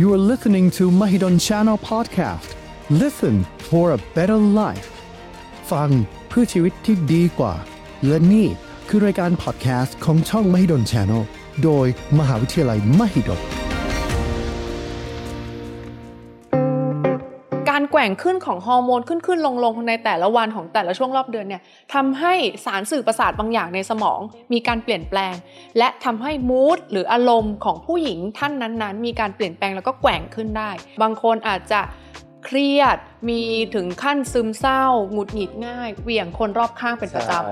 You are listening to Mahidol Channel Podcast. Listen for a better life. ฟังเพื่อชีวิตที่ดีกว่า และนี่คือรายการ podcast ของช่อง Mahidol Channel โดยมหาวิทยาลัย Mahidol ว่งขึ้นของฮอร์โมนขึ้นขึ้นลงลงในแต่ละวันของแต่ละช่วงรอบเดือนเนี่ยทำให้สารสื่อประสาทบางอย่างในสมอง มีการเปลี่ยนแปลง และทำให้มูดหรืออารมณ์ของผู้หญิงท่านนั้นๆ มีการเปลี่ยนแปลงแล้วก็แกว่งขึ้นได้ บางคนอาจจะเครียด มีถึงขั้นซึมเศร้า หงุดหงิดง่าย เหวี่ยงคนรอบข้างเป็นประจำ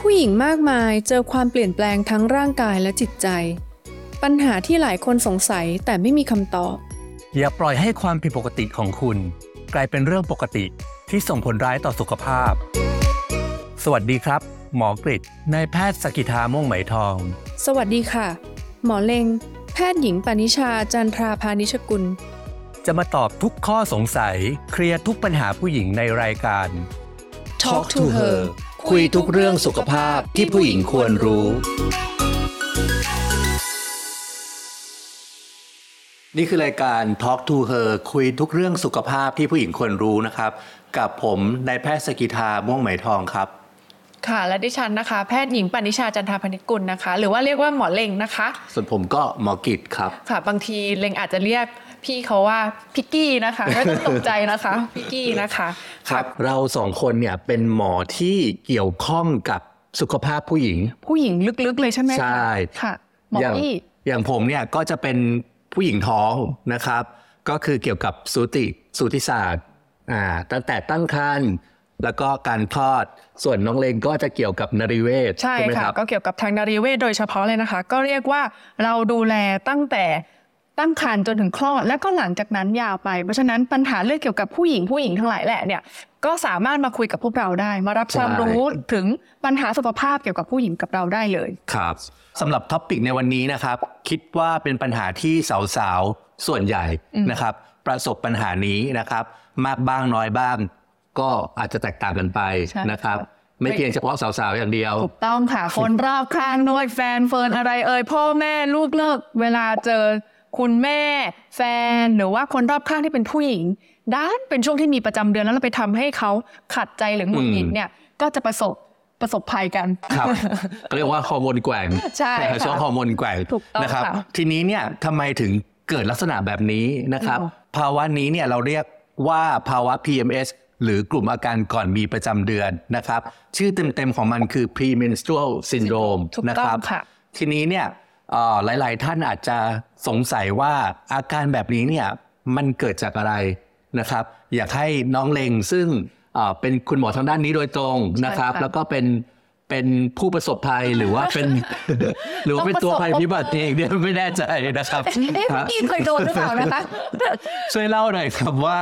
ผู้หญิงมากมายเจอความเปลี่ยนแปลงทั้งร่างกายและจิตใจ ปัญหาที่หลายคนสงสัยแต่ไม่มีคำตอบ อย่าปล่อยให้ความผิดปกติของคุณ กลายเป็นเรื่องปกติที่ส่งผลร้ายต่อสุขภาพ สวัสดีครับ หมอกริดนายแพทย์สกิธาม่วงไหมทอง สวัสดีค่ะ หมอเลงแพทย์หญิงปณิชาจันทราพานิชกุล จะมาตอบทุกข้อสงสัย เคลียร์ทุกปัญหาผู้หญิงในรายการ Talk to her คุยทุกเรื่องสุขภาพที่ผู้หญิงควรรู้ นี่คือรายการ Talk to Her คุยทุกเรื่องสุขภาพที่ผู้หญิงควรรู้นะครับ กับผมนายแพทย์สกิธาม่วงไหมทองครับ ค่ะ และดิฉันนะคะ แพทย์หญิงปณิชาจันทราพานิชกุลนะคะ หรือว่าเรียกว่าหมอเลงนะคะ ส่วนผมก็หมอกิจครับ ค่ะ บางทีเลงอาจจะเรียกพี่เขาว่าพิกกี้นะคะไม่ต้องตกใจนะคะพิกกี้นะคะครับเราสองคนเนี่ยเป็นหมอที่เกี่ยวข้องกับสุขภาพผู้หญิง ผู้หญิงลึกๆเลยใช่ไหมคะใช่ค่ะหมออย่างอี้อย่างผมเนี่ยก็จะเป็น ผู้หญิงท้องนะครับ ก็คือเกี่ยวกับสูติสูติศาสตร์อ่าตั้งแต่ตั้งครรภ์แล้วก็การคลอดส่วนน้องเลงก็จะเกี่ยวกับนริเวศใช่ไหมค่ะครับก็เกี่ยวกับทางนารีเวชโดยเฉพาะเลยนะคะ ก็เรียกว่าเราดูแลตั้งแต่ ตั้งครรภ์จนถึงคลอดแล้วก็หลังจากนั้นยาวไป เพราะฉะนั้นปัญหาเรื่องเกี่ยวกับผู้หญิงผู้หญิงทั้งหลายแหละเนี่ยก็สามารถมาคุยกับพวกเราได้ มารับความใช่รู้ถึงปัญหาสุขภาพเกี่ยวกับผู้หญิงกับเราได้เลยครับสำหรับ topic ในวันนี้นะครับ คิดว่าเป็นปัญหาที่สาวๆส่วนใหญ่นะครับ ประสบปัญหานี้นะครับ มากบ้างน้อยบ้าง ก็อาจจะแตกต่างกันไปใช่นะครับค่ะไม่เพียงเฉพาะสาวๆอย่างเดียว ถูกต้องค่ะ คนรอบข้างด้วยแฟนเฟิร์นอะไรเอ่ยพ่อแม่ลูกเลิกเวลาเจอ คุณแม่ แฟนหรือว่าคนรอบข้างที่เป็นผู้หญิงด้านเป็นช่วงที่มีประจำเดือนแล้วเราไปทำให้เขาขัดใจหรือหงุดหงิดเนี่ยก็จะประสบประสบภัยกันครับก็เรียกว่าฮอร์โมนแกว่งใช่ค่ะช่วงฮอร์โมนแกว่งถูกต้องนะครับค่ะทีนี้เนี่ยทำไมถึงเกิดลักษณะแบบนี้นะครับอืมภาวะนี้เนี่ยเราเรียกว่าภาวะ PMS หรือกลุ่มอาการก่อนมีประจำเดือนนะครับ ชื่อเต็มๆของมันคือ premenstrual syndrome ถูกนะต้คอรังบค่ะทีนี้เนี่ยเอ่อ หลาย ๆ ท่านอาจจะสงสัยว่าอาการแบบนี้เนี่ยมันเกิดจากอะไรนะครับ อยากให้น้องเลงซึ่งเอ่อเป็นคุณหมอทางด้านนี้โดยตรงนะครับใช่ค่ะแล้วก็เป็นเป็นผู้ประสบภัยหรือว่าเป็น หรือว่าเป็นตัวภัยพิบัติเองเนี่ยไม่แน่ใจนะครับเอ๊ะฮะพี่เคยโดนหรือเปล่านะคะช่วยเล่าหน่อยครับว่า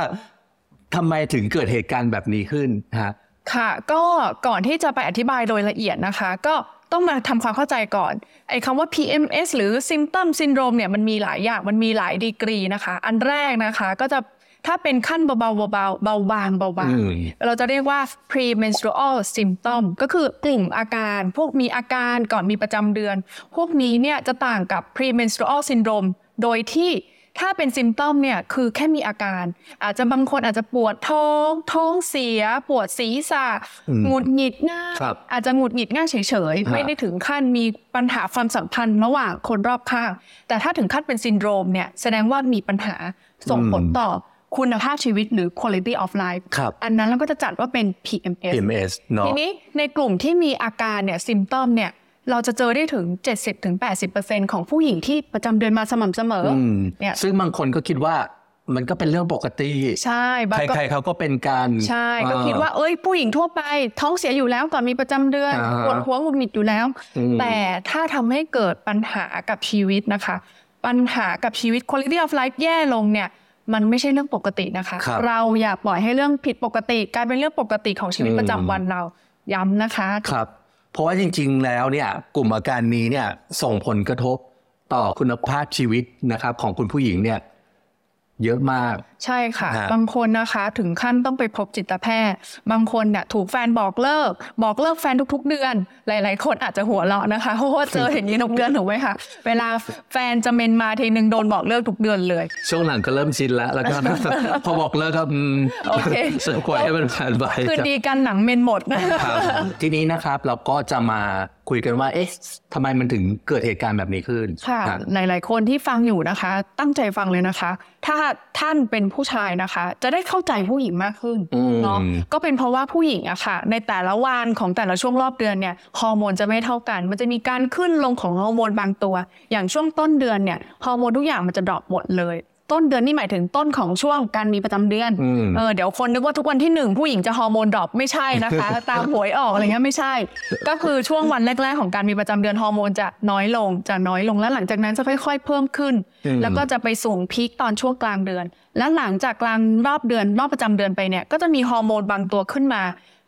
ทำไมถึงเกิดเหตุการณ์แบบนี้ขึ้นฮะค่ะ ก็ก่อนที่จะไปอธิบายโดยละเอียดนะคะ ก็ ต้องมาทำความเข้าใจก่อนไอ้คำว่า PMS หรือ Symptom Syndrome เนี่ยมันมีหลายอย่างมันมีหลายดีกรีนะคะ อันแรกนะคะก็จะถ้าเป็นขั้นเบาๆเบาๆเบาเบาบางเบาบางอืมเราจะเรียกว่า premenstrual symptom ก็คือกลุ่มอาการ พวกมีอาการก่อนมีประจำเดือน พวกนี้เนี่ยจะต่างกับ premenstrual syndrome โดยที่ ถ้าเป็นซิมตอมเนี่ยคือแค่มีอาการ อาจจะบางคนอาจจะปวดท้องท้องเสีย ปวดศีรษะอืมหงุดหงิดง่ายครับอาจจะหงุดหงิดง่ายเฉยๆฮะไม่ได้ถึงขั้นมีปัญหาความสัมพันธ์ระหว่างคนรอบข้าง แต่ถ้าถึงขั้นเป็นซินโดรมเนี่ยแสดงว่ามีปัญหาส่งผลต่อคุณภาพชีวิตหรือ quality of life ครับอันนั้นเราก็จะจัดว่าเป็น PMS PMS เนาะทีนี้ในกลุ่มที่มีอาการเนี่ยซิมตอมเนี่ย เราจะเจอได้ถึง 70-80%ของผู้หญิงที่ประจำเดือนมาสม่ำเสมอออืมเนี่ยซึ่งบางคนก็คิดว่ามันก็เป็นเรื่องปกติ ใช่บางก็ใครๆเขาก็เป็นการใช่ก็อ่คิดว่าเอ้ยผู้หญิงทั่วไป ท้องเสียอยู่แล้วก่อนมีประจำเดือนอ่าฮะปวดหัวหงุดหงิดอยู่แล้วอืมแต่ถ้าทำให้เกิดปัญหากับชีวิตนะคะ ปัญหากับชีวิต quality of life แย่ลงเนี่ยมันไม่ใช่เรื่องปกตินะคะครับเราอย่าปล่อยให้เรื่องผิดปกติ กลายเป็นเรื่องปกติของชีวิตอืมประจำวันเราย้ำนะคะครับ เพราะว่าจริง ๆ แล้วเนี่ยกลุ่มอาการนี้เนี่ยส่งผลกระทบต่อคุณภาพชีวิตนะครับของคุณผู้หญิงเนี่ย เยอะมาก ใช่ค่ะฮะบางคนนะคะถึงขั้นต้องไปพบจิตแพทย์ บางคนเนี่ยถูกแฟนบอกเลิก บอกเลิกแฟนทุก ๆ เดือน หลาย ๆ คนอาจจะหัวเราะนะคะ เพราะว่าเจออย่างนี้ทุกเดือนถูกไหมคะเวลาแฟนจะเมนมาทีนึงโดนบอกเลิกทุกเดือนเลย ช่วงหลังก็เริ่มชินแล้วแล้วก็พอบอกเลิกก็อืมโอเคเสือกว่าให้มันผ่านไปคือดีกันหนังเมนหมดครับทีนี้นะครับเราก็จะมาคุยกันว่า เอ๊ะทำไมมันถึงเกิดเหตุการณ์แบบนี้ขึ้น ค่ะรับหลาย ๆ คนที่ฟังอยู่นะคะ ตั้งใจฟังเลยนะคะ ถ้าท่านเป็นผู้ชายนะคะ จะได้เข้าใจผู้หญิงมากขึ้นอืมเนาะก็เป็นเพราะว่าผู้หญิงอะค่ะ ในแต่ละวันของแต่ละช่วงรอบเดือนเนี่ยฮอร์โมนจะไม่เท่ากัน มันจะมีการขึ้นลงของฮอร์โมนบางตัว อย่างช่วงต้นเดือนเนี่ยฮอร์โมนทุกอย่างมันจะ drop หมดเลย ต้นเดือนนี่หมายถึงต้นของช่วงการมีประจำเดือนอืมเออเดี๋ยวคนนึกว่าทุกวันที่หนึ่งผู้หญิงจะฮอร์โมน drop ไม่ใช่นะคะ ตามหวยออกอะไรเงี้ยไม่ใช่ ก็คือช่วงวันแรก ๆ ของการมีประจำเดือนฮอร์โมนจะน้อยลงจะน้อยลงแล้วหลังจากนั้นจะค่อย ๆ เพิ่มขึ้นอืมแล้วก็จะไปสูง peak ตอนช่วงกลางเดือน และหลังจากกลางรอบเดือนรอบประจำเดือนไปเนี่ยก็จะมีฮอร์โมนบางตัวขึ้นมา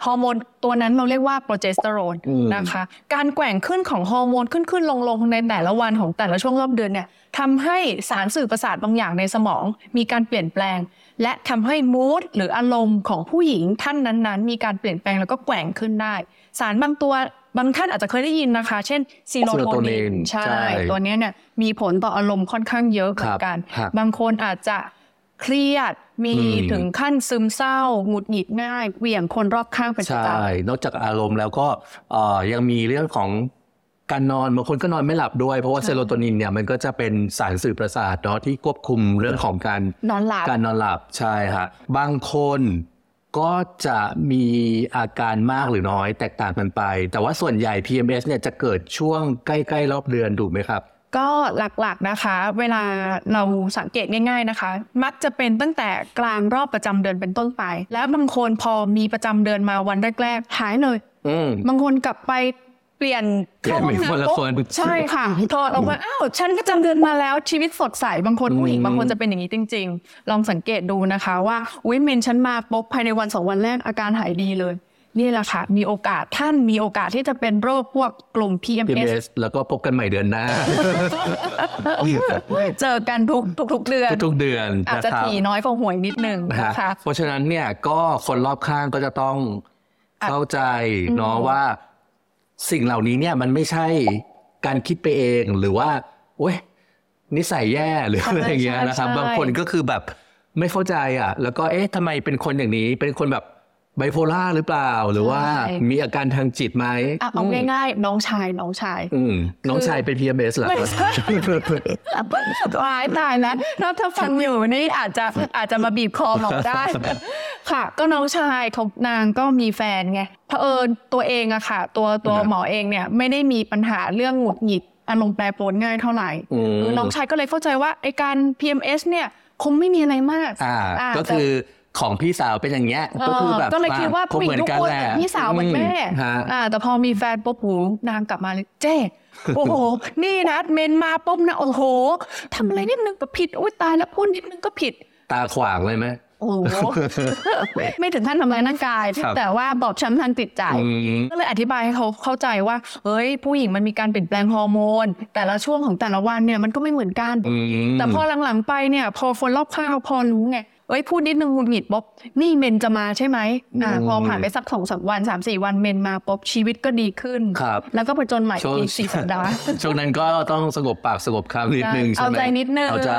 ฮอร์โมนตัวนั้นเราเรียกว่าโปรเจสเตอโรนอืมนะคะ การแกว่งขึ้นของฮอร์โมนขึ้นขึ้นลงลงในแต่ละวันของแต่ละช่วงรอบเดือนเนี่ยทำให้สารสื่อประสาทบางอย่างในสมอง มีการเปลี่ยนแปลง และทำให้ mood หรืออารมณ์ของผู้หญิงท่านนั้นๆ มีการเปลี่ยนแปลงแล้วก็แกว่งขึ้นได้ สารบางตัวบางท่านอาจจะเคยได้ยินนะคะ เช่นซีโรโทนิน serotonin ใช่ใช่ ตัวเนี้ยเนี่ยมีผลต่ออารมณ์ค่อนข้างเยอะเหมือนกันครับบางคนอาจจะ เครียดมีอืมถึงขั้นซึมเศร้าหงุดหงิดง่ายเหวี่ยงคนรอบข้างเป็นประใช่จำนอกจากอารมณ์แล้วก็เอ่อยังมีเรื่องของการนอนบางคนก็นอนไม่หลับด้วย เพราะว่าใช่เซโรโทนินเนี่ยมันก็จะเป็นสารสื่อประสาทเนาะที่ควบคุมเรื่องของการนอนหลับการนอนหลับใช่ฮะบางคนก็จะมีอาการมากหรือน้อยแตกต่างกันไป แต่ว่าส่วนใหญ่ PMS เนี่ยจะเกิดช่วงใกล้ ๆ รอบเดือนถูกไหมครับ ก็หลักๆนะคะ เวลาเราสังเกตง่าย ๆนะคะ มักจะเป็นตั้งแต่กลางรอบประจำเดือนเป็นต้นไป แล้วบางคนพอมีประจำเดือนมาวันแรกๆหายเลยอืมบางคนกลับไปเปลี่ยนเปลี่ยนเป็นคนละคนใช่ค่ะถอดออกมาอ้าวฉันประจำเดือนมาแล้วชีวิตสดใสบางคนผู้หญิงอืมบางคนจะเป็นอย่างนี้จริง ๆ ลองสังเกตดูนะคะ ว่าวิเมนฉันมาปุ๊บภายในวันสองวันแรกอาการหายดีเลย นี่แหละค่ะ มีโอกาสท่านมีโอกาสที่จะเป็นโรคพวกกลุ่ม PMS PMS แล้วก็พบกันใหม่เดือนหน้า เจอกันทุกทุกทุกเดือนทุกๆเดือนอาจนะจะครับถี่น้อยกว่าหวยนิดนึงนะฮะนะคะเพราะฉะนั้นเนี่ยก็คนรอบข้างก็จะต้องเข้าใจเนาะว่าสิ่งเหล่านี้เนี่ยมันไม่ใช่การคิดไปเองหรือว่าโอ้ยนิสัยแย่หรืออะไรอย่างเงี้ยนะครับใช่บางคนก็คือแบบไม่เข้าใจอะ แล้วก็เอ๊ะทำไมเป็นคนอย่างนี้ เป็นคนแบบ ไบโพล่าหรือเปล่าหรือว่ามีอาการทางจิตไหมอะเอาง่ายๆ น้องชายน้องชายอืมน้องชายเป็น PMS เหรอไม่ครับใช่ตายตายแล้วถ้าถ้าฟังอยู่นี่อาจจะอาจจะมาบีบคอหมอกได้ ค่ะ ก็น้องชายเขานางก็มีแฟนไงเผอิญตัวเองอะค่ะ ตัวตัวครับหมอเองเนี่ยไม่ได้มีปัญหาเรื่องหงุดหงิดอารมณ์แปรปรวนง่ายเท่าไหร่อืมน้องชายก็เลยเข้าใจว่าไอการ PMS เนี่ยคงไม่มีอะไรมาก อ่าอ่าก็คือ ของพี่สาวเป็นอย่างเงี้ยก็คือแบบก็เลยคิดว่าคงผู้หญิเหงมือนทุกกันคนแหละเป็นพี่สาวเหมือนแม่ฮะอ่าแต่พอมีแฟนปุ๊บหูนางกลับมาเลยเจ๊โอ้โห นี่นะเมนมาปุ๊บนะโอ้โหทำอะไรนิดนึงก็ผิดอุ้ยตายแล้วพูดนิดนึงก็ผิด ตาขวางเลยไหมโอ้โหไม่ถึงขั้นทำร้ายร่างกายครับแต่ว่าบอบช้ำทางจิตใจอืมก็เลยอธิบายให้เขาเข้าใจว่า เฮ้ย ผู้หญิงมันมีการเปลี่ยนแปลงฮอร์โมน แต่ละช่วงของแต่ละวันเนี่ยมันก็ไม่เหมือนกันอืมแต่พอหลังๆไปเนี่ย พอคนรอบข้างพอรู้ไง เอ้ยพูดนิดนึงหงุดหงิดป๊บนี่เมนจะมาใช่ไหมอ่าอืมพอผ่านไปสักสองสามวันสามสี่วันเมนมาป๊บชีวิตก็ดีขึ้น ครับ แล้วก็ไปจนใหม่ช่วงอีกสี่สัปดาห์ช่วงนั้นก็ต้องสงบปากสงบคำนิดนึงใช่ใช่ไหมเอาใจนิดนึงเอาใจ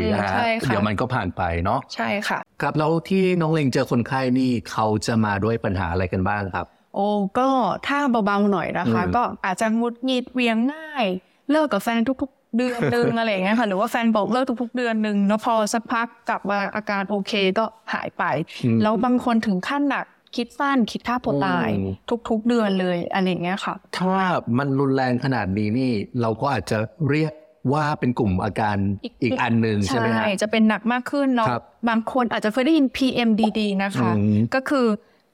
อืมนะฮะใช่ค่ะเดี๋ยวมันก็ผ่านไปเนาะใช่ค่ะ ครับแล้วที่น้องเลงเจอคนไข้นี่เขาจะมาด้วยปัญหาอะไรกันบ้างครับ โอ้ก็ถ้าเบาๆหน่อยนะคะอืมก็อาจจะหงุดหงิดเหวียงง่าย เลิกกับแฟนทุก ๆ เดือนนึงอะไรอย่างเงี้ยค่ะหรือว่าแฟนบอกเลิกทุกๆ เดือนหนึ่งแล้วพอสักพักกลับมาอาการโอเคก็หายไปอืมแล้วบางคนถึงขั้นหนักคิดสั้นคิดฆ่าตัวตายอืมทุก ๆ เดือนเลยอะไรอย่างเงี้ยค่ะ ถ้ามันรุนแรงขนาดนี้นี่ เราก็อาจจะเรียกว่าเป็นกลุ่มอาการอีกอีกอันหนึ่งใช่ไหมฮะจะเป็นหนักมากขึ้นเนาะครับบางคนอาจจะเคยได้ยิน PMDD นะคะอืมก็คือ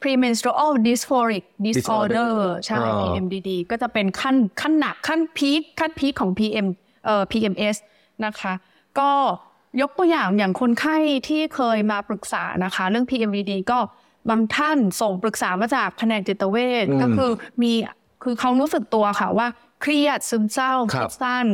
premenstrual dysphoric disorder disorder ใช่อ่า PMDD ก็จะเป็นขั้นขั้นหนักขั้นพีคขั้นพีคของ PM เอ่อ PMS นะคะ ก็ยกตัวอย่างอย่างคนไข้ที่เคยมาปรึกษานะคะ เรื่อง PMDD ก็บางท่านส่งปรึกษามาจากแผนกจิตเวชอืมก็คือมีคือเขารู้สึกตัวค่ะว่าเครียดซึมเศร้าครับคิดสั้น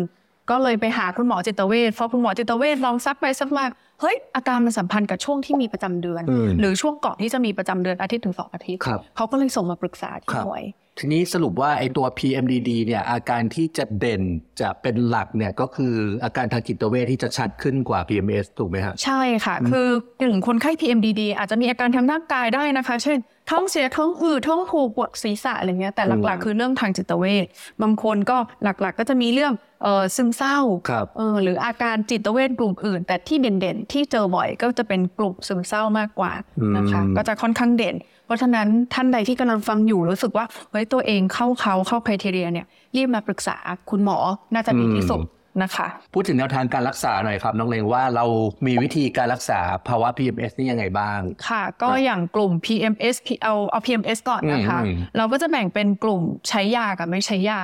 ก็เลยไปหาคุณหมอจิตเวชพอคุณหมอจิตเวชลองซักไปซักมาเฮ้ยอาการมันสัมพันธ์กับช่วงที่มีประจำเดือนอืมหรือช่วงก่อนที่จะมีประจำเดือนอาทิตย์ถึงสองอาทิตย์ครับเขาก็เลยส่งมาปรึกษาที่ครับหน่วย ทีนี้สรุปว่าไอ้ตัว PMDD เนี่ยอาการที่จะเด่นจะเป็นหลักเนี่ยก็คืออาการทางจิตเวชที่จะชัดขึ้นกว่า PMS ถูกไหมฮะใช่ค่ะ คือหนึ่งคนไข้ PMDD อาจจะมีอาการทางร่างกายได้นะคะ เช่น ท้องเสียท้องอืดท้องผูกปวดศีรษะอะไรเงี้ยแต่หลักๆ คือเรื่องทางจิตเวชบางคนก็หลักๆ ก็จะมีเรื่องเออซึมเศร้าครับเออหรืออาการจิตเวชกลุ่มอื่น แต่ที่เด่นๆ ที่เจอบ่อยก็จะเป็นกลุ่มซึมเศร้ามากกว่านะคะอืมก็จะค่อนข้างเด่น เพราะฉะนั้นท่านใดที่กำลังฟังอยู่รู้สึกว่าเฮ้ยตัวเองเข้าเขาเข้าครเทเรียเนี่ยรีบมาปรึกษาคุณหมอน่าจะดีที่สุดนะคะพูดถึงแนวทางการรักษาหน่อยครับ น้องเลงว่าเรามีวิธีการรักษาภาวะ PMS นี่ยังไงบ้าง ค่ะ ก็อย่างกลุ่ม PMS เอาเอา PMS ก่อนนะคะอืมอืมเราก็จะแบ่งเป็นกลุ่มใช้ยากับไม่ใช้ยา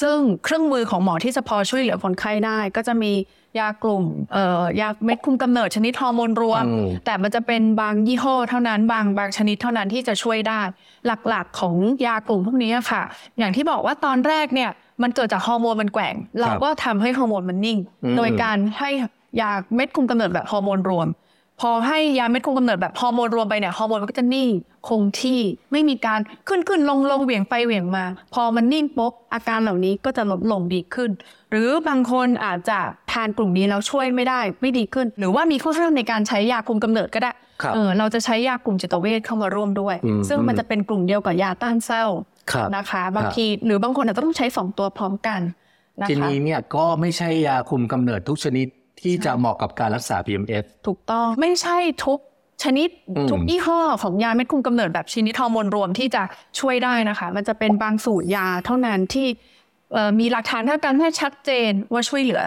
ซึ่งเครื่องมือของหมอที่จะพอช่วยเหลือคนไข้ได้ก็จะมี ยากลุ่มเอ่อยาเม็ดคุมกำเนิดชนิดฮอร์โมนรวมอืมแต่มันจะเป็นบางยี่ห้อเท่านั้นบางบางชนิดเท่านั้นที่จะช่วยได้ หลักๆของยากลุ่มพวกนี้ค่ะ อย่างที่บอกว่าตอนแรกเนี่ยมันเกิดจากฮอร์โมนมันแกว่ง เราก็ทำให้ฮอร์โมนมันนิ่งอืมโดยการให้ยาเม็ดคุมกำเนิดแบบฮอร์โมนรวม พอให้ยาเม็ดคุมกำเนิดแบบฮอร์โมนรวมไปเนี่ยฮอร์โมนมันก็จะนิ่งคงที่ไม่มีการขึ้นขึ้นลงลงเหวี่ยงไปเหวี่ยงมา พอมันนิ่งปุ๊บอาการเหล่านี้ก็จะลดลงดีขึ้น หรือบางคนอาจจะทานกลุ่มนี้แล้วช่วยไม่ได้ไม่ดีขึ้น หรือว่ามีข้อห้ามในการใช้ยาคุมกำเนิดก็ได้ครับเออเราจะใช้ยากลุ่มจิตเวชเข้ามาร่วมด้วยอืมซึ่งมันจะเป็นกลุ่มเดียวกับยาต้านเศร้าครับนะคะ บางทีหรือบางคนอาจจะต้องใช้สองตัวพร้อมกันนะทีคะนี้เนี่ยก็ไม่ใช่ยาคุมกำเนิดทุกชนิด ที่จะเหมาะกับการรักษา PMS ถูกต้องไม่ใช่ทุกชนิดอืมทุกยี่ห้อของยาเม็ดคุมกำเนิดแบบชนิดฮอร์โมนรวมที่จะช่วยได้นะคะ มันจะเป็นบางสูตรยาเท่านั้นที่เอ่อมีหลักฐานทางการแพทย์ชัดเจนว่าช่วยเหลือ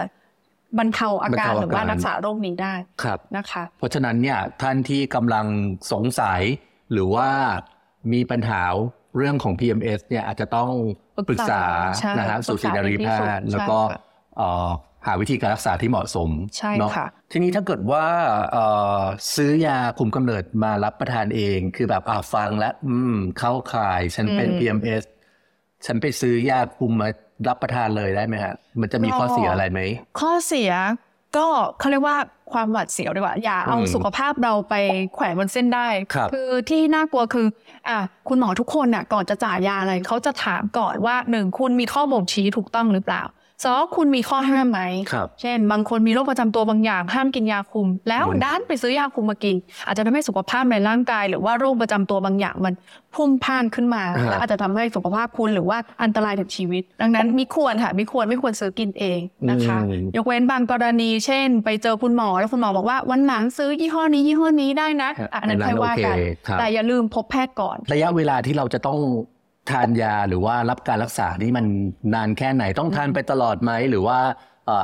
บรรเทาอาการบรรเทาอาการหรือว่ารักษาโรคนี้ได้ครับนะคะ เพราะฉะนั้นเนี่ยท่านที่กำลังสงสัยหรือว่ามีปัญหาเรื่องของ PMS เนี่ยอาจจะต้องปปรึรึกกษาษาใช่นะฮะปรึสูกติษานรีดีที่แพสุดทย์แล้วก็ใช่ค่ะเอ่อ หาวิธีการรักษาที่เหมาะสมใช่เนาะค่ะทีนี้ถ้าเกิดว่าเอ่อซื้อยาคุมกำเนิดมารับประทานเอง คือแบบอ่าฟังแล้วอืมเข้าข่ายฉันเป็นอืม PMS ฉันไปซื้อยาคุมมารับประทานเลยได้ไหมฮะมันจะมีข้อเสียอะไรไหมข้อเสียก็เขาเรียกว่าความหวาดเสียวดีกว่าอย่าเอาอืมสุขภาพเราไปแขวนบนเส้นได้ครับอที่น่ากลัวคืออะคุณหมอทุกคนน่ะก่อนจะจ่ายยาอะไรเขาจะถามก่อนว่าหนึ่งคุณมีข้อบ่งชี้ถูกต้องหรือเปล่า สองคุณมีข้อห้ามไหมครับเช่น บางคนมีโรคประจำตัวบางอย่างห้ามกินยาคุม แล้วอืมด้านไปซื้อยาคุมมากิน อาจจะทำให้สุขภาพในร่างกาย หรือว่าโรคประจำตัวบางอย่างมันพุ่งพ่านขึ้นมาอ่าและอาจจะทำให้สุขภาพคุณหรือว่าอันตรายถึงชีวิต ดังนั้นมิควรค่ะมิควรไม่ควรซื้อกินเองนะคะอืมยกเว้นบางกรณีเช่น ไปเจอคุณหมอแล้วคุณหมอบอกว่าวันหลังซื้อยี่ห้อนี้ยี่ห้อนี้ได้นะอะอันนั้นค่อยว่ากันโอเคครับแต่อย่าลืมพบแพทย์ก่อน ระยะเวลาที่เราจะต้อง ทานยาหรือว่ารับการรักษานี่มันนานแค่ไหนต้องทานไปตลอดไหมหรือว่า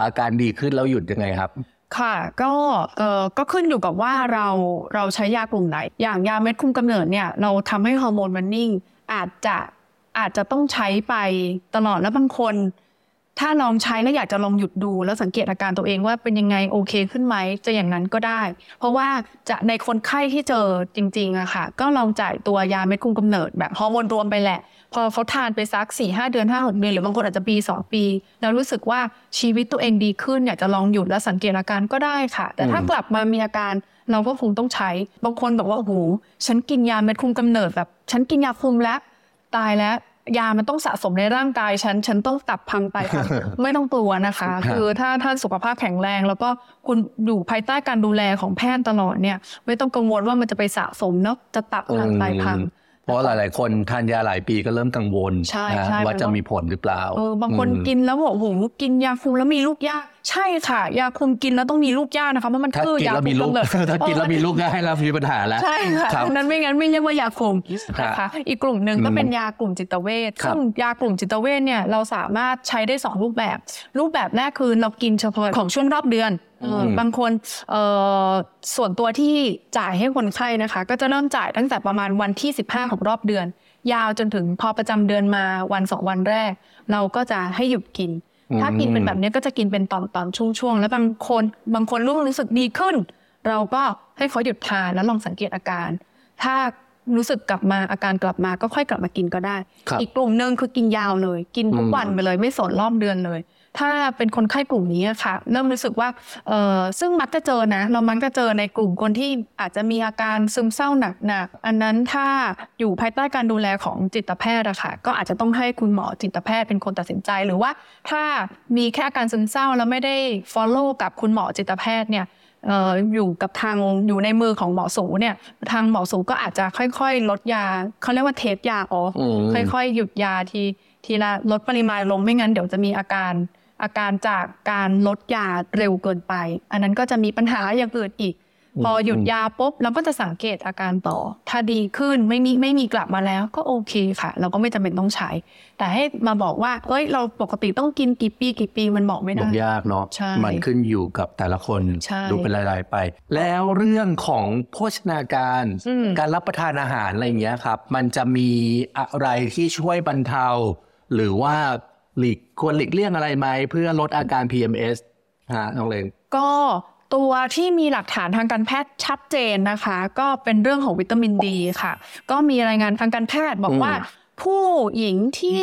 อาการดีขึ้นแล้วหยุดยังไงครับ ค่ะก็เอ่อก็ขึ้นอยู่กับว่าเราเราใช้ยากลุ่มไหน อย่างยาเม็ดคุมกำเนิดเนี่ยเราทำให้ฮอร์โมนมันนิ่ง อาจจะอาจจะต้องใช้ไปตลอดแล้วบางคน ถ้าลองใช้แล้วอยากจะลองหยุดดูแล้วสังเกตอาการตัวเองว่าเป็นยังไงโอเคขึ้นไหมจะอย่างนั้นก็ได้ เพราะว่าจะในคนไข้ที่เจอจริงๆอะค่ะ ก็ลองจ่ายตัวยาเม็ดคุมกำเนิดแบบฮอร์โมนรวมไปแหละ พอเขาทานไปสัก4ี่ห้าเดือนห้าหกเดือนหรือบางคนอาจจะปีสองปี แล้วรู้สึกว่าชีวิตตัวเองดีขึ้น อยากจะลองหยุดและสังเกตอาการก็ได้ค่ะ แต่ถ้ากลับมามีอาการเราก็คงต้องใช้บางคนบอกว่าโอ้โหฉันกินยาเม็ดคุมกำเนิดแบบ ฉันกินยาคุมแล้วตายแล้ว ยามันต้องสะสมในร่างกายฉัน ฉันต้องตับพังไปไม่ต้องกลัวนะคะครับคือถ้าท่านสุขภาพแข็งแรง แล้วก็คุณอยู่ภายใต้การดูแลของแพทย์ตลอดเนี่ย ไม่ต้องกังวลว่ามันจะไปสะสมเนาะจะตับพังไตพังเพราะว่าหลาย ๆ คนทานยาหลายปีก็เริ่มกังวลใช่นะใช่ว่าจะมีผลหรือเปล่าเออบางคนอืมกินแล้วบอกโอ้โหกินยาคุมแล้วมีลูกยากใช่ค่ะ ยาคุมกินแล้วต้องมีลูกยากนะคะเพราะมันถ้าคือกินยาแล้วคุมีมลูกกำเนิดถ้ากินแล้วมีลูกได้แล้วมีปัญหาแล้วใช่ค่ะครับนั้นไม่งั้นไม่เรียกว่ายาคุมนะครัคะบอีกกลุ่มหนึ่งก็เป็นยากลุ่มจิตเวชครับซึ่งยากลุ่มจิตเวชเนี่ยเราสามารถใช้ได้สองรูปแบบ รูปแบบแรกคือเรากินเฉพาะของช่วงรอบเดือนเอออบางคนเอ่อส่วนตัวที่จ่ายให้คนไข้นะคะ ก็จะเริ่มจ่ายตั้งแต่ประมาณวันที่ 15 ของรอบเดือน ยาวจนถึงพอประจำเดือนมาวันสองวันแรก เราก็จะให้หยุดกิน ถ้ากินเป็นแบบนี้ก็จะกินเป็นตอนตอนๆช่วงๆ แล้วบางคนบางคนรู้รู้สึกดีขึ้น เราก็ให้เขาหยุดทานแล้วลองสังเกตอาการ ถ้ารู้สึกกลับมาอาการกลับมาก็ค่อยกลับมากินก็ได้ครับอีกกลุ่มหนึ่งคือกินยาวเลย กินทุกอืมวันไปเลย ไม่สนรอบเดือนเลย ถ้าเป็นคนไข้กลุ่มนี้อะค่ะ เริ่มรู้สึกว่าเออซึ่งมักจะเจอนะ เรามักจะเจอในกลุ่มคนที่อาจจะมีอาการซึมเศร้าหนักๆอันนั้นถ้าอยู่ภายใต้การดูแลของจิตแพทย์อะค่ะก็อาจจะต้องให้คุณหมอจิตแพทย์เป็นคนตัดสินใจ หรือว่าถ้ามีแค่อาการซึมเศร้าแล้วไม่ได้ follow กับคุณหมอจิตแพทย์เนี่ยเอ่ออยู่กับทางอยู่ในมือของหมอสูเนี่ย ทางหมอสูก็อาจจะค่อยๆ ลดยาเขาเรียกว่าเทปยาออฟอืมค่อยๆ หยุดยาทีทีละลดปริมาณลงไม่งั้นเดี๋ยวจะมีอาการ อาการจากการลดยาเร็วเกินไป อันนั้นก็จะมีปัญหาอย่างอื่นอีก พอหยุดยาปุ๊บเราก็จะสังเกตอาการต่อ ถ้าดีขึ้นไม่มีไม่มีกลับมาแล้วก็โอเคค่ะ เราก็ไม่จำเป็นต้องใช้ แต่ให้มาบอกว่า เอ้ย เราปกติต้องกินกี่ปีกี่ปีมันบอกไม่บได้อกยากเนาะใช่มันขึ้นอยู่กับแต่ละคนใช่ดูเป็นรายๆไป แล้วเรื่องของโภชนาการอืมการรับประทานอาหารอะไรอย่างเงี้ยครับ มันจะมีอะไรที่ช่วยบรรเทาหรือว่า หลีกควรหลีกเลี่ยงอะไรไหมเพื่อลดอาการ PMS ฮะน้องเลงก็ตัวที่มีหลักฐานทางการแพทย์ชัดเจนนะคะ ก็เป็นเรื่องของวิตามินดีค่ะ ก็มีรายงานทางการแพทย์บอกว่าอืมผู้หญิงที่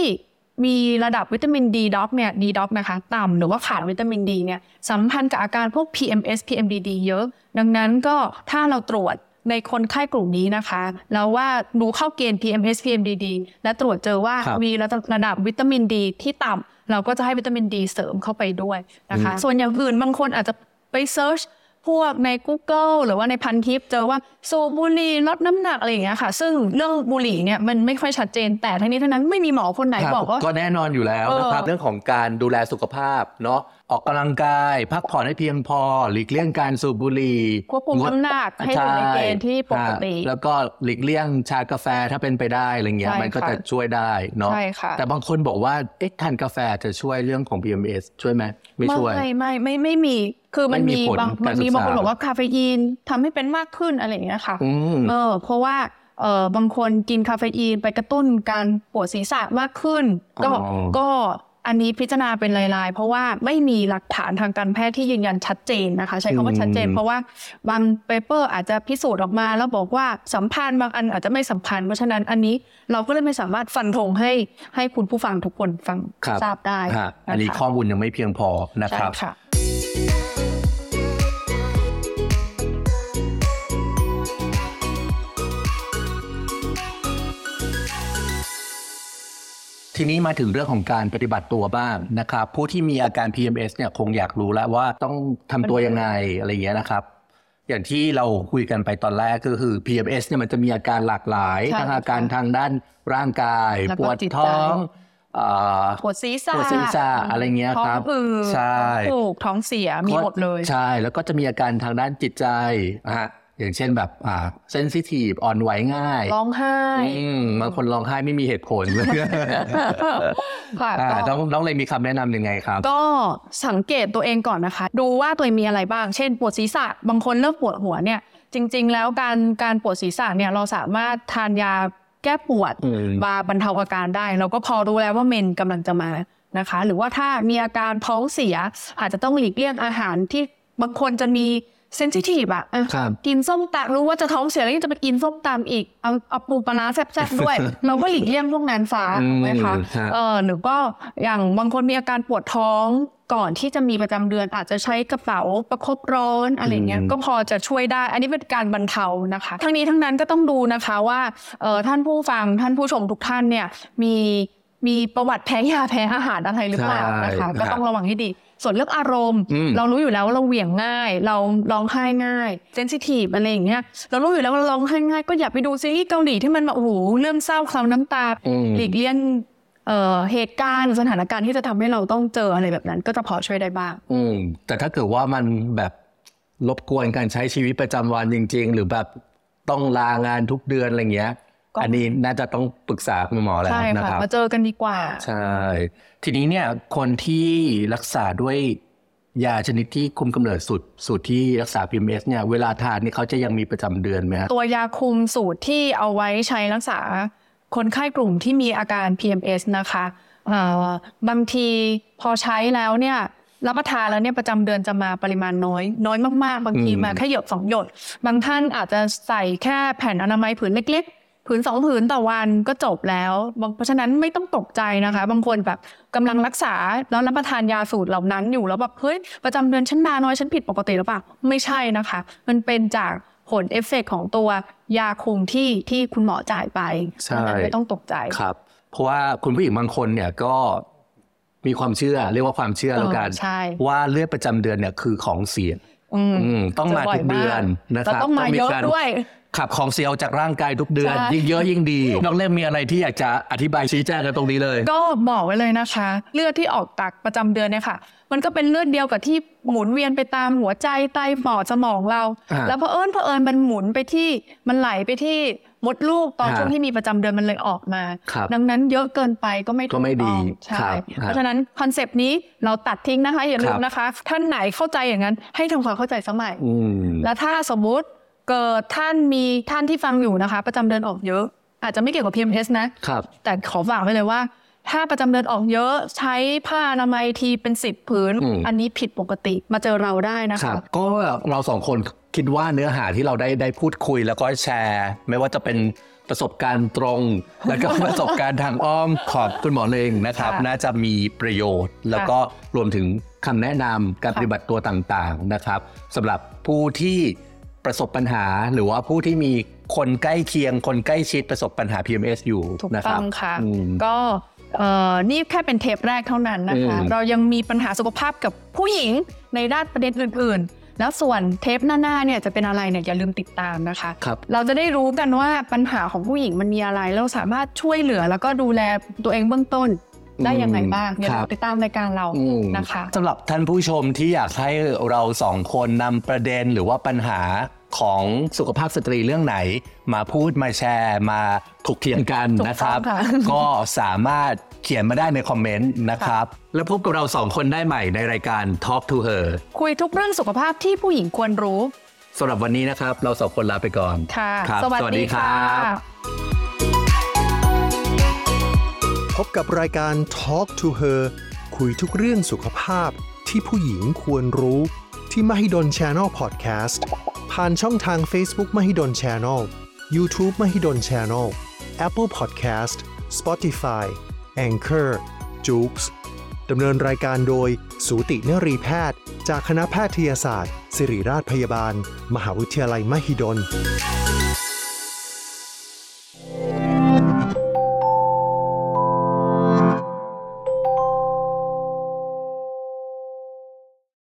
มีระดับวิตามินดีด็อกเนี่ยดีด็อกนะคะ ต่ำหรือว่าขาดวิตามินดีเนี่ยสัมพันธ์กับอาการพวก PMS PMDD เยอะ ดังนั้นก็ถ้าเราตรวจ ในคนไข้กลุ่มนี้นะคะแล้วว่าดูเข้าเกณฑ์ PMS PMDD และตรวจเจอว่าครับมีระดับระดับวิตามินดีที่ต่ำเราก็จะให้วิตามินดีเสริมเข้าไปด้วยนะคะอืมส่วนอย่างอื่นบางคนอาจจะไปเซิร์ชพวกใน Google หรือว่าในพันทิปเจอว่าสูบบุหรี่ลดน้ำหนักอะไรอย่างเงี้ยค่ะ ซึ่งเรื่องบุหรี่เนี่ยมันไม่ค่อยชัดเจนแต่ทั้งนี้ทั้งนั้นไม่มีหมอคนไหนครับบอกว่าก็แน่นอนอยู่แล้วเออนะครับเรื่องของการดูแลสุขภาพเนาะ ออกกำลังกาย พักผ่อนให้เพียงพอ หลีกเลี่ยงการสูบบุหรี่ควบคุมงดน้ำหนักให้อยู่ในเกณฑ์ที่ปกติฮะแล้วก็หลีกเลี่ยงชากาแฟถ้าเป็นไปได้อะไรเงี้ยใช่มันก็ค่ะจะช่วยได้เนาะใช่ค่ะแต่บางคนบอกว่าเอ๊ะทานกาแฟจะช่วยเรื่องของ PMS ช่วยไหมไม่ช่วยไม่ไม่ไม่ไม่มีคือมันไม่มีมีผลบางกามัรนมีศึกษาบางคนบอกว่าคาเฟอีนทำให้เป็นมากขึ้นอะไรอย่างเงี้ยค่ะอืมเออเพราะว่าเออบางคนกินคาเฟอีนไปกระตุ้นการปวดศีรษะมากขึ้น ก็อ๋อก็ อันนี้พิจารณาเป็นรายๆ เพราะว่าไม่มีหลักฐานทางการแพทย์ที่ยืนยันชัดเจนนะคะ ใช้คำว่าชัดเจน เพราะว่าบาง paper อาจจะพิสูจน์ออกมา แล้วบอกว่าสัมพันธ์บางอันอาจจะไม่สัมพันธ์เพราะฉะนั้นอันนี้เราก็เลยไม่สามารถฟันธงให้ให้คุณผู้ฟังทุกคนฟังครับทราบได้ฮะอันนี้ะคะข้อมูลยังไม่เพียงพอนะใช่ครับ ทีนี้มาถึงเรื่องของการปฏิบัติตัวบ้างนะครับ ผู้ที่มีอาการ PMS เนี่ยคงอยากรู้แล้วว่าต้องทำตัวยังไงอะไรอย่างเงี้ยนะครับ อย่างที่เราคุยกันไปตอนแรกก็คือ PMS เนี่ยมันจะมีอาการหลากหลายใช่ทั้งอาการทางด้านร่างกาย แล้วปก็วดจิตใจ ท้องอ่าปวดศีรษะปวดศีรษะอะไรเงี้ยท้อคงรับ อืดใช่ ท้องผูกท้องเสียมีหมดเลย ใช่ แล้วก็จะมีอาการทางด้านจิตใจนะฮะ อย่างเช่นแบบอ่าเซนซิทีฟอ่อนไหวง่าย ร้องไห้อืมบางคนร้องไห้ไม่มีเหตุผลค่ะอ่าก็น้องน้องเลยมีคำแนะนำยังไงครับ ก็สังเกตตัวเองก่อนนะคะ ดูว่าตัวเองมีอะไรบ้าง เช่น ปวดศีรษะ บางคนเริ่มปวดหัวเนี่ย จริง ๆ แล้วการการปวดศีรษะเนี่ยเราสามารถทานยาแก้ปวดอืมมาบรรเทาอาการได้ เราก็พอรู้แล้วว่าเมนกำลังจะมานะคะ หรือว่าถ้ามีอาการท้องเสียอาจจะต้องหลีกเลี่ยงอาหารที่ บางคนจะมีเซนซิทีฟอะอะครับกินส้มตำรู้ว่าจะท้องเสียแล้วยังจะไปกินส้มตำอีก เอาเอาปูปลาร้าแซ่บๆด้วย เราก็หลีกเลี่ยงพวกนั้นฟ้าอืมถูกไหมคะฮะเออหรือก็อย่างบางคนมีอาการปวดท้องก่อนที่จะมีประจำเดือนอาจจะใช้กระเป๋าประคบร้อนอะไรเงี้ยอืมก็พอจะช่วยได้ อันนี้เป็นการบรรเทานะคะ ทั้งนี้ทั้งนั้นก็ต้องดูนะคะว่าเออท่านผู้ฟังท่านผู้ชมทุกท่านเนี่ยมีมีประวัติแพ้ยาแพ้อาหารอะไรหรือเปล่านะคะ ก็ต้องระวังให้ดี ส่วนเรื่องอารมณ์อืมเรารู้อยู่แล้วว่าเราเหวี่ยงง่าย เราร้องไห้ง่ายเซนซิทีฟอะไรอย่างเงี้ยเรารู้อยู่แล้วว่าเราร้องไห้ง่าย ก็อย่าไปดูซีรีส์เกาหลีที่มันแบบโอ้โหเรื่องเศร้าเคลาน้ำตาอืมหลีกเลี่ยงเอ่อเหตุการณ์สถานการณ์ที่จะทำให้เราต้องเจออะไรแบบนั้น ก็จะพอช่วยได้บ้าง อืมแต่ถ้าเกิดว่ามันแบบรบกวนการใช้ชีวิตประจำวันจริง ๆ หรือแบบต้องลางานทุกเดือนอะไรเงี้ย ก็อันนี้น่าจะต้องปรึกษาคุณหมอแล้วใช่นะค่ะครับมาเจอกันดีกว่า ใช่ ทีนี้เนี่ยคนที่รักษาด้วยยาชนิดที่คุมกำเนิดสูตรสูตรที่รักษา PMS เนี่ยเวลาทานนี่เขาจะยังมีประจำเดือนไหมฮะตัวยาคุมสูตรที่เอาไว้ใช้รักษา คนไข้กลุ่มที่มีอาการ PMS นะคะเอ่อบางทีพอใช้แล้วเนี่ยรับประทานแล้วเนี่ยประจำเดือนจะมาปริมาณน้อย น้อยมากๆ บางทีอืมมาแค่หยดสองหยด บางท่านอาจจะใส่แค่แผ่นอนามัยผืนเล็กๆ ผืนสองผืนต่อวันก็จบแล้วบางเพราะฉะนั้นไม่ต้องตกใจนะคะ บางคนแบบกำลังรักษาแล้วรับประทานยาสูตรเหล่านั้นอยู่แล้วแบบเฮ้ยประจำเดือนฉันมาน้อยฉันผิดปกติหรือเปล่าไม่ใช่นะคะ มันเป็นจากผลเอฟเฟกต์ของตัวยาคุมที่ที่คุณหมอจ่ายไปใช่เพราะฉะนั้นไม่ต้องตกใจครับ เพราะว่าคุณผู้หญิงบางคนเนี่ยก็มีความเชื่อเรียกว่าความเชื่อแล้วกันเออใช่ว่าเลือดประจำเดือนเนี่ยคือของเสียอืมอืมต้องมาเจอบ่อยทุกเดือนมากนะครับแล้วต้องมาเยอะด้วย ขับของเสียออกจากร่างกายทุกเดือน ใช่ ยิ่งเยอะยิ่งดี น้องเล่มมีอะไรที่อยากจะอธิบายชี้แจงกันตรงนี้เลย ก็บอกไว้เลยนะคะ เลือดที่ออกจากประจำเดือนเนี่ยค่ะ มันก็เป็นเลือดเดียวกับที่หมุนเวียนไปตามหัวใจไตปอดสมองเรา อ่าแล้วเผอิญเผอิญมันหมุนไปที่มันไหลไปที่มดลูกตอนอ่าช่วงที่มีประจำเดือนมันเลยออกมา ครับดังนั้นเยอะเกินไปก็ไม่ถูกก็ไม่ดีต้องใช่ครับเพราะฉะนั้น concept นี้เราตัดทิ้งนะคะอย่าลืมครับนะคะ ท่านไหนเข้าใจอย่างนั้นให้ทำความเข้าใจใหม่ อืม แล้วถ้าสมมุติ เกิดท่านมีท่านที่ฟังอยู่นะคะ ประจำเดือนออกเยอะ อาจจะไม่เกี่ยวกับ PMS นะครับแต่ขอฝากไว้เลยว่า ถ้าประจำเดือนออกเยอะใช้ผ้าอนามัยทีเป็นสิบผืนอืมอันนี้ผิดปกติมาเจอเราได้นะครัคะบก็เราสองคนคิดว่าเนื้อหาที่เราได้ได้พูดคุยแล้วก็แชร์ ไม่ว่าจะเป็นประสบการณ์ตรง แล้วก็ประสบการณ์ทางอ้อมของคุณหมอเลงนะครับค่ะน่าจะมีประโยชน์ แล้วก็รวมถึงคำแนะนำการค่ะปฏิบัติตัวต่างๆนะครับสำหรับผู้ที่ ประสบปัญหา หรือว่าผู้ที่มีคนใกล้เคียง คนใกล้ชิดประสบปัญหา PMS อยู่ถูกนะคต้รัอบงค่ะอืมก็เอ่อนี่แค่เป็นเทปแรกเท่านั้นนะคะอืมเรายังมีปัญหาสุขภาพกับผู้หญิงในด้านประเด็นอื่น ๆ แล้วส่วนเทปหน้าๆเนี่ยจะเป็นอะไรเนี่ยอย่าลืมติดตามนะคะครับเราจะได้รู้กันว่าปัญหาของผู้หญิงมันมีอะไรแล้วเราสามารถช่วยเหลือแล้วก็ดูแลตัวเองเบื้องต้นได้ยังไงบ้างอย่าลืครัมบติดตามรายการเราอืมนะคะสำหรับท่านผู้ชมที่อยากให้เราสองคนนำประเด็นหรือว่าปัญหา ของสุขภาพสตรีเรื่องไหน มาพูดมาแชร์มาถกเถียงกันถูกต้องนะครับค่ะก็สามารถเขียนมาได้ในคอมเมนต์นะครับ แล้วพบกับเราสองคนได้ใหม่ในรายการ Talk to Her คุยทุกเรื่องสุขภาพที่ผู้หญิงควรรู้สำหรับวันนี้นะครับ เราสองคนลาไปก่อนค่ะครับสวัสดีค่ะพบกับรายการ Talk to Her คุยทุกเรื่องสุขภาพที่ผู้หญิงควรรู้ที่ Mahidol Channel Podcast ผ่านช่องทาง Facebook Mahidol Channel YouTube Mahidol Channel Apple Podcast Spotify Anchor j o o x ดำเนินรายการโดย สูตินรีแพทย์ จากคณะแพทยศาสตร์ ศิริราชพยาบาล มหาวิทยาลัยมหิดล